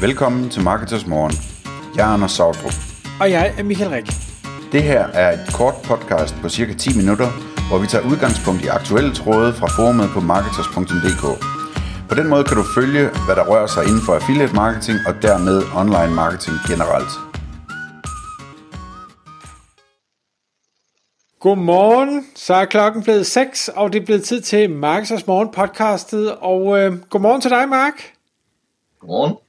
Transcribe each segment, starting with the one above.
Velkommen til Marketers Morgen. Jeg er Anders Sautrup. Og jeg er Michael Rik. Det her er et kort podcast på cirka 10 minutter, hvor vi tager udgangspunkt i aktuelle tråde fra forumet på marketers.dk. På den måde kan du følge, hvad der rører sig inden for affiliate marketing og dermed online marketing generelt. Godmorgen, så er klokken blevet 6, og det er blevet tid til Marketers Morgen podcastet. Og øh, godmorgen til dig, Mark. Godmorgen.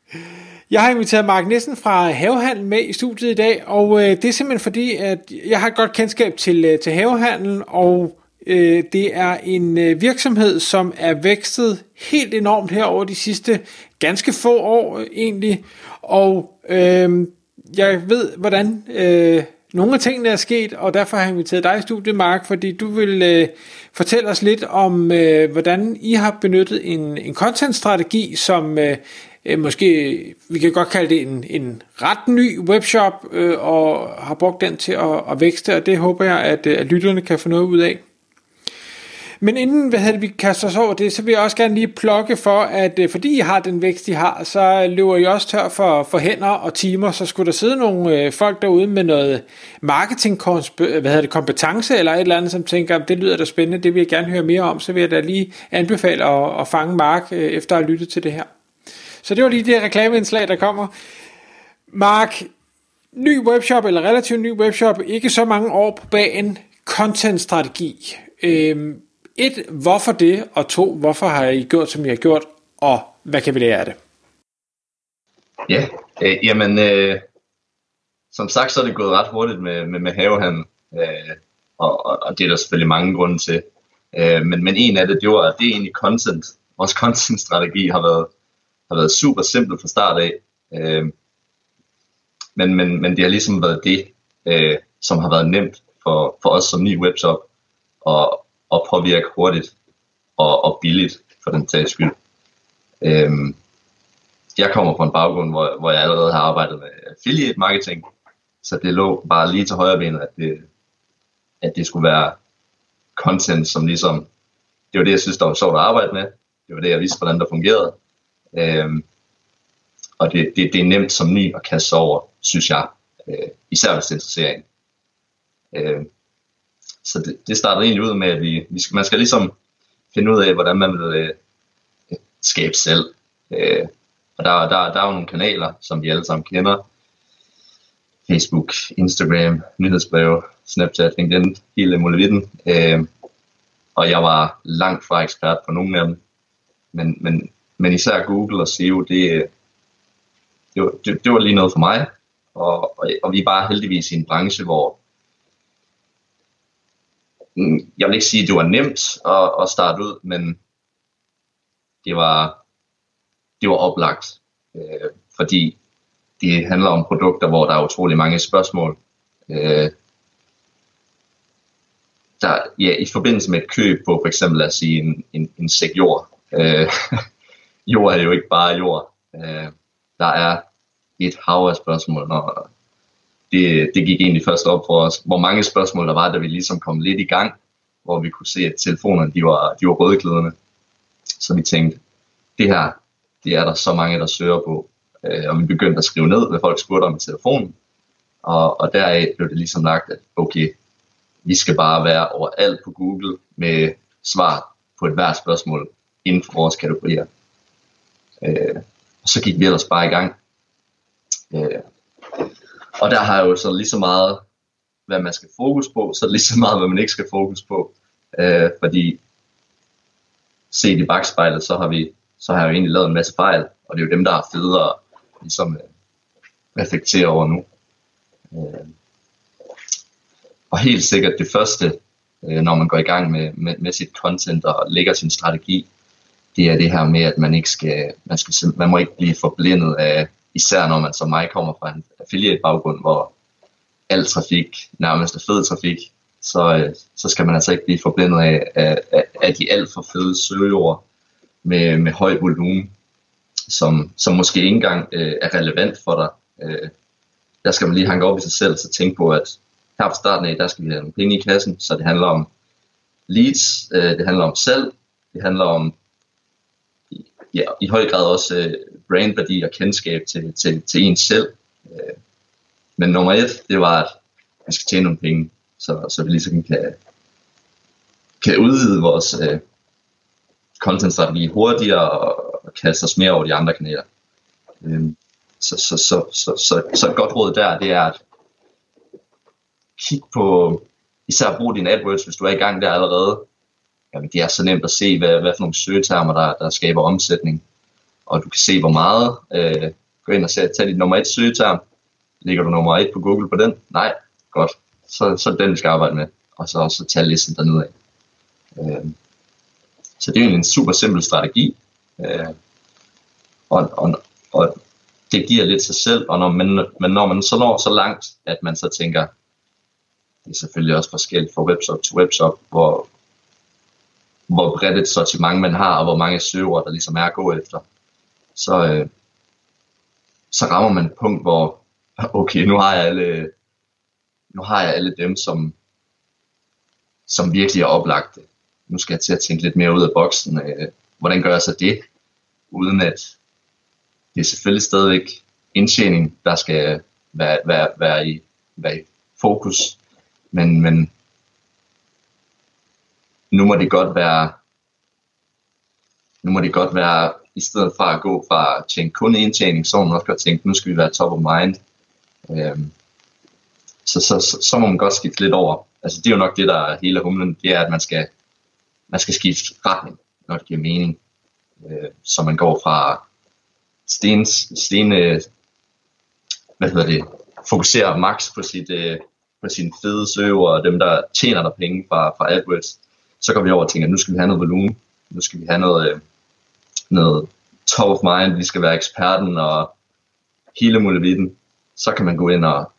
Jeg har inviteret Mark Nissen fra Havehandel med i studiet i dag, og øh, det er simpelthen fordi, at jeg har et godt kendskab til, øh, til Havehandel, og øh, det er en øh, virksomhed, som er vækstet helt enormt her over de sidste ganske få år øh, egentlig, og øh, jeg ved, hvordan øh, nogle af tingene er sket, og derfor har jeg inviteret dig i studiet, Mark, fordi du vil øh, fortælle os lidt om, øh, hvordan I har benyttet en, en content-strategi, som øh, øh, måske, vi kan godt kalde det en, en ret ny webshop, øh, og har brugt den til at, at vækste, og det håber jeg, at, øh, at lytterne kan få noget ud af. Men inden hvad hedder, vi kaster os over det, så vil jeg også gerne lige plukke for, at øh, fordi I har den vækst, I har, så løber I også tør for, for hænder og timer, så skulle der sidde nogle øh, folk derude med noget marketing øh, hvad hedder det, kompetence eller et eller andet, som tænker, det lyder da spændende, det vil jeg gerne høre mere om, så vil jeg da lige anbefale at, at fange Mark øh, efter at have lyttet til det her. Så det var lige det reklameindslag, der kommer. Mark, ny webshop, eller relativt ny webshop, ikke så mange år på bagen, content-strategi. Øhm, et, hvorfor det? Og to, hvorfor har I gjort, som I har gjort? Og hvad kan vi lære af det? Ja, øh, jamen, øh, som sagt, så er det gået ret hurtigt med, med, med havehandel. Øh, og, og, og det er der selvfølgelig mange grunde til. Øh, men, men en af det, det var, at det er egentlig content. Vores content-strategi har været har været super simpelt fra start af. Øh, men, men, men det har ligesom været det, øh, som har været nemt for, for os som ny webshop at, at påvirke hurtigt og, og billigt for den tages skyld. Øh, jeg kommer fra en baggrund, hvor, hvor jeg allerede har arbejdet med affiliate marketing, så det lå bare lige til højre benet, at det, at det skulle være content, som ligesom, det var det, jeg synes, der var sjovt at arbejde med. Det var det, jeg vidste, hvordan der fungerede. Øhm, og det, det, det er nemt som ny at kaste over, synes jeg. Øh, især hvis det interesserer en. Øh, så det, det startede egentlig ud med, at vi, vi skal, man skal ligesom finde ud af, hvordan man vil øh, skabe selv. Øh, og der, der, der er jo nogle kanaler, som vi alle sammen kender. Facebook, Instagram, nyhedsbreve, Snapchat, LinkedIn, hele muligheden. Øh, og jeg var langt fra ekspert på nogen af dem. Men, men men især Google og SEO, det, øh, det, var, det, det var lige noget for mig. Og, og, og vi er bare heldigvis i en branche, hvor mm, jeg vil ikke sige, at det var nemt at, at starte ud, men det var, det var oplagt, øh, fordi det handler om produkter, hvor der er utrolig mange spørgsmål. Øh, der, ja, I forbindelse med et køb på for eksempel at sige en, en, en sæk jord, øh, jord er jo ikke bare jord. Øh, der er et hav af spørgsmål, og det, det gik egentlig først op for os, hvor mange spørgsmål der var, da vi ligesom kom lidt i gang, hvor vi kunne se, at telefonerne de var, de var rødglødende. Så vi tænkte, det her, det er der så mange, der søger på. Øh, og vi begyndte at skrive ned, hvad folk spurgte om i telefonen. Og, og deraf blev det ligesom lagt, at okay, vi skal bare være overalt på Google med svar på et hvert spørgsmål inden for vores kategorier. Øh, og så gik vi ellers bare i gang. Øh, og der har jeg jo så lige så meget, hvad man skal fokus på, så lige så meget, hvad man ikke skal fokus på. Øh, fordi set i bagspejlet, så har vi så har jeg jo egentlig lavet en masse fejl, og det er jo dem, der er federe ligesom øh, reflektere over nu. Øh, og helt sikkert det første, øh, når man går i gang med, med, med sit content og lægger sin strategi, det er det her med, at man ikke skal, man, skal, man må ikke blive forblindet af, især når man som mig kommer fra en affiliate baggrund, hvor al trafik nærmest er fed trafik, så, øh, så skal man altså ikke blive forblindet af, af, af, af de alt for fede søgeord med, med høj volumen, som, som måske ikke engang øh, er relevant for dig. Øh, der skal man lige hanke op i sig selv, så tænke på, at her fra starten af, der skal vi have nogle penge i kassen, så det handler om leads, øh, det handler om salg, det handler om ja, i høj grad også øh, brandværdi og kendskab til, til, til en selv. Øh, men nummer et, det var, at vi skal tjene nogle penge, så, så vi ligesom kan, kan udvide vores øh, content-strategi hurtigere og, og kaste os mere over de andre kanaler. Øh, så, så, så, så, så, så et godt råd der, det er at kigge på, især brug din AdWords, hvis du er i gang der allerede. Jamen, det er så nemt at se, hvad, hvad for nogle søgetermer, der, der skaber omsætning. Og du kan se, hvor meget. Øh, gå ind og se, tag dit nummer et søgeterm. Ligger du nummer et på Google på den? Nej, godt. Så, så er det den, vi skal arbejde med. Og så, så tage listen dernede af. Øh, så det er en super simpel strategi. Øh, og, og, og det giver lidt sig selv, og når man, men når man så når så langt, at man så tænker, det er selvfølgelig også forskelligt fra webshop til webshop, hvor, hvor bredt et sortiment man har, og hvor mange søger, der ligesom er at gå efter, så, øh, så rammer man et punkt, hvor okay, nu har jeg alle, nu har jeg alle dem, som, som virkelig er oplagte. Nu skal jeg til at tænke lidt mere ud af boksen. Øh, hvordan gør jeg så det, uden at det er selvfølgelig stadigvæk indtjening, der skal være, være, være, i, være i fokus, men, men nu må det godt være, nu må det godt være, i stedet for at gå fra at tænke kun indtjening, så må man også godt tænke, nu skal vi være top of mind. Øhm, så, så, så, så må man godt skifte lidt over. Altså det er jo nok det, der er hele humlen, det er, at man skal, man skal skifte retning, når det giver mening. Øh, så man går fra stens, sten øh, hvad hedder det, fokuserer max på sit, øh, på sine fede søger og dem, der tjener der penge fra, fra AdWords, så går vi over og tænker, at nu skal vi have noget volumen, nu skal vi have noget, øh, noget top of mind, vi skal være eksperten og hele muligheden, så kan man gå ind og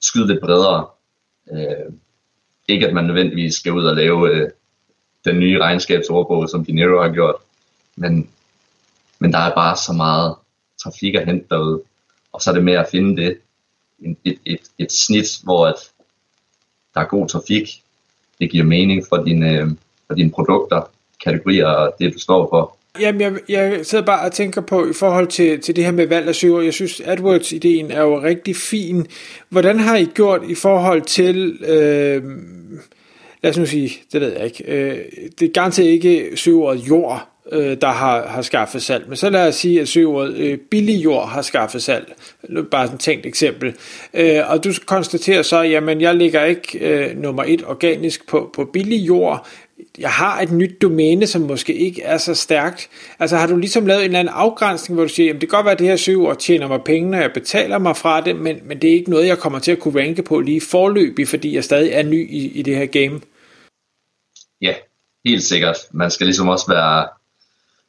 skyde lidt bredere. Øh, ikke at man nødvendigvis skal ud og lave øh, den nye regnskabsordbog, som Dinero har gjort, men, men der er bare så meget trafik at hente derude, og så er det med at finde det, et, et, et snit, hvor at der er god trafik, det giver mening for dine, øh, for dine produkter, kategorier og det, du står for. Jamen, jeg, jeg sidder bare og tænker på i forhold til, til det her med valg af søger. Jeg synes, AdWords-ideen er jo rigtig fin. Hvordan har I gjort i forhold til, øh, lad os nu sige, det ved jeg ikke, øh, det er garanteret ikke søgeordet jord, øh, der har, har skaffet salg. Men så lad os sige, at søgeordet øh, billig jord har skaffet salg. Bare sådan et tænkt eksempel. Øh, og du konstaterer så, jamen jeg ligger ikke øh, nummer et organisk på, på billig jord. Jeg har et nyt domæne, som måske ikke er så stærkt. Altså har du ligesom lavet en eller anden afgrænsning, hvor du siger, jamen det kan godt være, at det her søgeord tjener mig penge, når jeg betaler mig fra det, men, men det er ikke noget, jeg kommer til at kunne ranke på lige forløbig, fordi jeg stadig er ny i, i det her game. Ja, helt sikkert. Man skal ligesom også være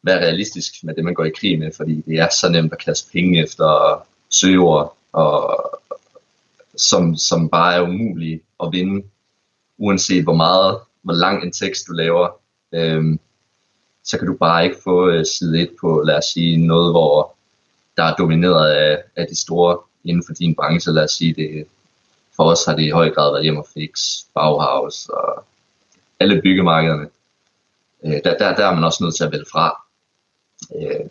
være realistisk med det, man går i krig med, fordi det er så nemt at kaste penge efter søger, og, som, som bare er umulige at vinde, uanset hvor meget, hvor lang en tekst du laver. Øhm, så kan du bare ikke få øh, side 1 på, lad os sige, noget, hvor der er domineret af, af de store inden for din branche. Lad os sige, det, for os har det i høj grad været hjem og fix, Bauhaus og alle byggemarkederne. Øh, der, der, der er man også nødt til at vælge fra. Øh,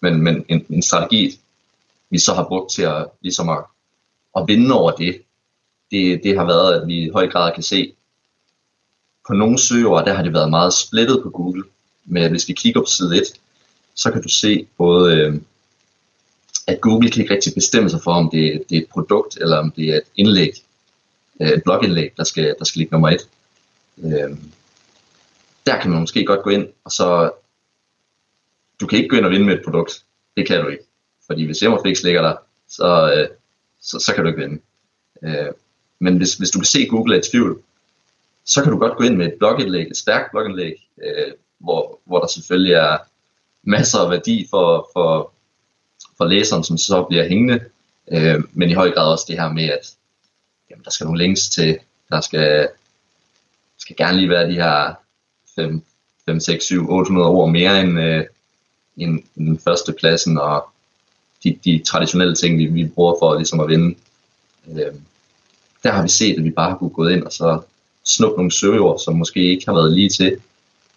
men men en, en strategi, vi så har brugt til at, ligesom at, at vinde over det, det, det har været, at vi i høj grad kan se, på nogle søger, der har det været meget splittet på Google, men hvis vi kigger på side 1, så kan du se både, øh, at Google kan ikke rigtig bestemme sig for, om det, det er et produkt, eller om det er et indlæg, øh, et blogindlæg, der skal, der skal ligge nummer 1. Øh, der kan man måske godt gå ind, og så du kan ikke gå ind og vinde med et produkt. Det kan du ikke. Fordi hvis Emmerflix ligger der, så, øh, så, så kan du ikke vinde. Øh, men hvis, hvis du kan se, Google er i tvivl, så kan du godt gå ind med et blogindlæg, et stærkt blogindlæg, øh, hvor, hvor der selvfølgelig er masser af værdi for, for, for læseren, som så bliver hængende. Øh, men i høj grad også det her med, at jamen, der skal nogle links til, der skal, skal gerne lige være de her 5, 5 6, 7, 800 ord mere end, øh, end, end førstepladsen og de, de traditionelle ting, vi, vi bruger for ligesom at vinde. Øh, der har vi set, at vi bare har kunne gå ind og så snuppe nogle søgeord, som måske ikke har været lige til,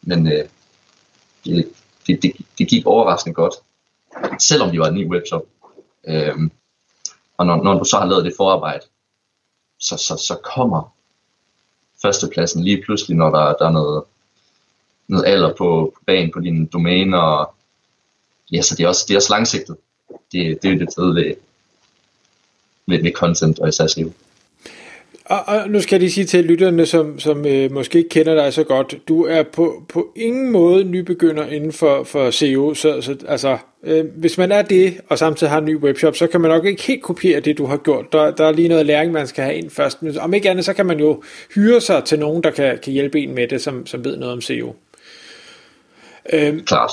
men øh, det, det, det, det gik overraskende godt, selvom vi var en ny webshop. Øh, og når, når du så har lavet det forarbejde, så, så, så kommer førstepladsen lige pludselig, når der, der er noget, noget alder på, på banen på dine domæner. Og, ja, så det er også, det er også langsigtet. Det, det er jo det fede ved, ved, ved content og især SEO. Og, og nu skal jeg lige sige til lytterne, som, som øh, måske ikke kender dig så godt, du er på, på ingen måde nybegynder inden for, for SEO, så, så altså, øh, hvis man er det, og samtidig har en ny webshop, så kan man nok ikke helt kopiere det, du har gjort. Der, der er lige noget læring, man skal have ind først. Men om ikke andet, så kan man jo hyre sig til nogen, der kan, kan hjælpe en med det, som, som ved noget om SEO. Øh, Klart.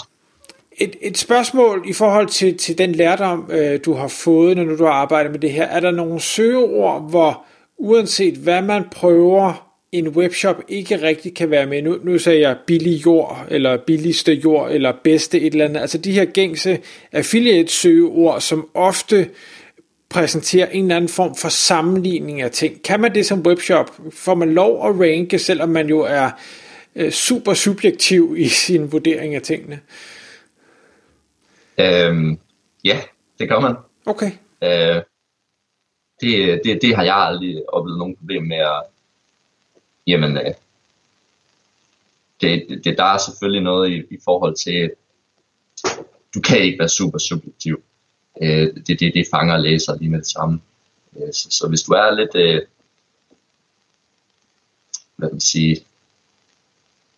Et, et spørgsmål i forhold til, til den lærdom, øh, du har fået, når du har arbejdet med det her. Er der nogle søgeord, hvor uanset hvad man prøver, en webshop ikke rigtig kan være med. Nu, nu sagde jeg billig jord, eller billigste jord, eller bedste et eller andet. Altså de her gængse affiliate-søgeord, som ofte præsenterer en eller anden form for sammenligning af ting. Kan man det som webshop? Får man lov at ranke, selvom man jo er øh, super subjektiv i sin vurdering af tingene? Øhm, ja, det gør man. Okay. Øh, det, det, det har jeg aldrig oplevet nogen problem med at, jamen, øh, det, det, der er selvfølgelig noget i, i forhold til, du kan ikke være super subjektiv. Øh, det, det, det fanger læser lige med det samme. Øh, så, så hvis du er lidt, øh, hvad kan man sige,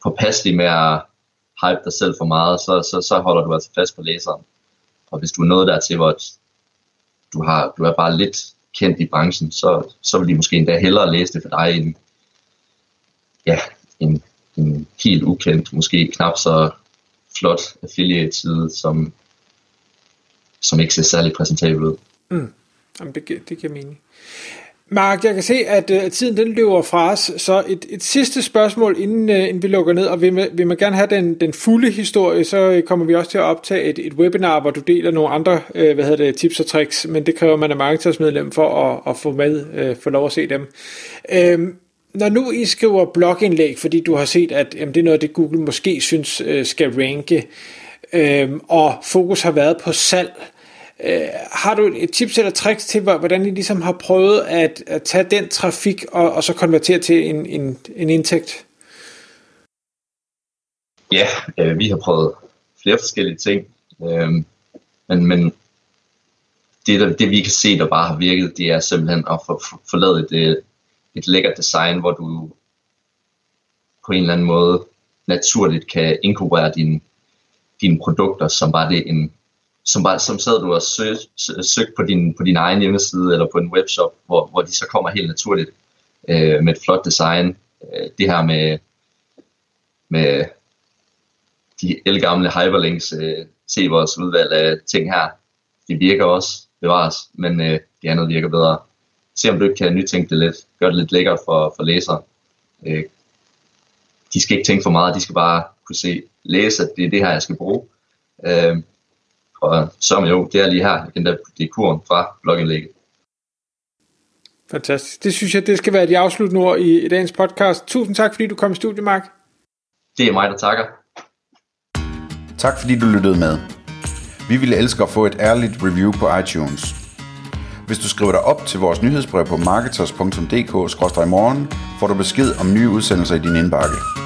påpasselig med at hype dig selv for meget, så, så, så holder du altså fast på læseren. Og hvis du er nået dertil, hvor du, har, du er bare lidt kendt i branchen, så, så vil de måske endda hellere læse det for dig end ja, en, en helt ukendt, måske knap så flot affiliate-side, som, som ikke ser særlig præsentabel ud. Mm. Jamen, det, det giver mening. Mark, jeg kan se, at uh, tiden den løber fra os, så et, et sidste spørgsmål, inden, øh, inden vi lukker ned, og vil, man, vil man gerne have den, den fulde historie, så øh, kommer vi også til at optage et, et webinar, hvor du deler nogle andre øh, hvad hedder det, tips og tricks, men det kræver man er markedsmedlem for at, at få med, øh, få lov at se dem. Øh, når nu I skriver blogindlæg, fordi du har set, at jamen, det er noget, det Google måske synes øh, skal ranke, øh, og fokus har været på salg, Øh, har du et tips eller tricks til, hvordan I ligesom har prøvet at, at tage den trafik og, og så konvertere til en, en, en indtægt? Ja, øh, vi har prøvet flere forskellige ting, øh, men, men det, der, det vi kan se, der bare har virket, det er simpelthen at få, få lavet et, øh, et lækkert design, hvor du på en eller anden måde naturligt kan inkorporere dine, dine produkter, som var det en, som, bare, som sad du og søg, søgte på din, på din egen hjemmeside eller på en webshop, hvor, hvor de så kommer helt naturligt øh, med et flot design. Øh, det her med, med de elgamle hyperlinks, øh, se vores udvalg af ting her, det virker også, bevares, men øh, det andet virker bedre. Se om du ikke kan nytænke det lidt, gør det lidt lækkert for, for læsere. Øh, de skal ikke tænke for meget, de skal bare kunne se, læse, at det er det her, jeg skal bruge. Øh, og som jo, det er lige her, den der, det er kuren fra blogindlægget. Fantastisk. Det synes jeg, det skal være de afsluttende ord i, i dagens podcast. Tusind tak, fordi du kom i studiet, Mark. Det er mig, der takker. Tak fordi du lyttede med. Vi ville elske at få et ærligt review på iTunes. Hvis du skriver dig op til vores nyhedsbrev på marketers.dk-morgen, får du besked om nye udsendelser i din indbakke.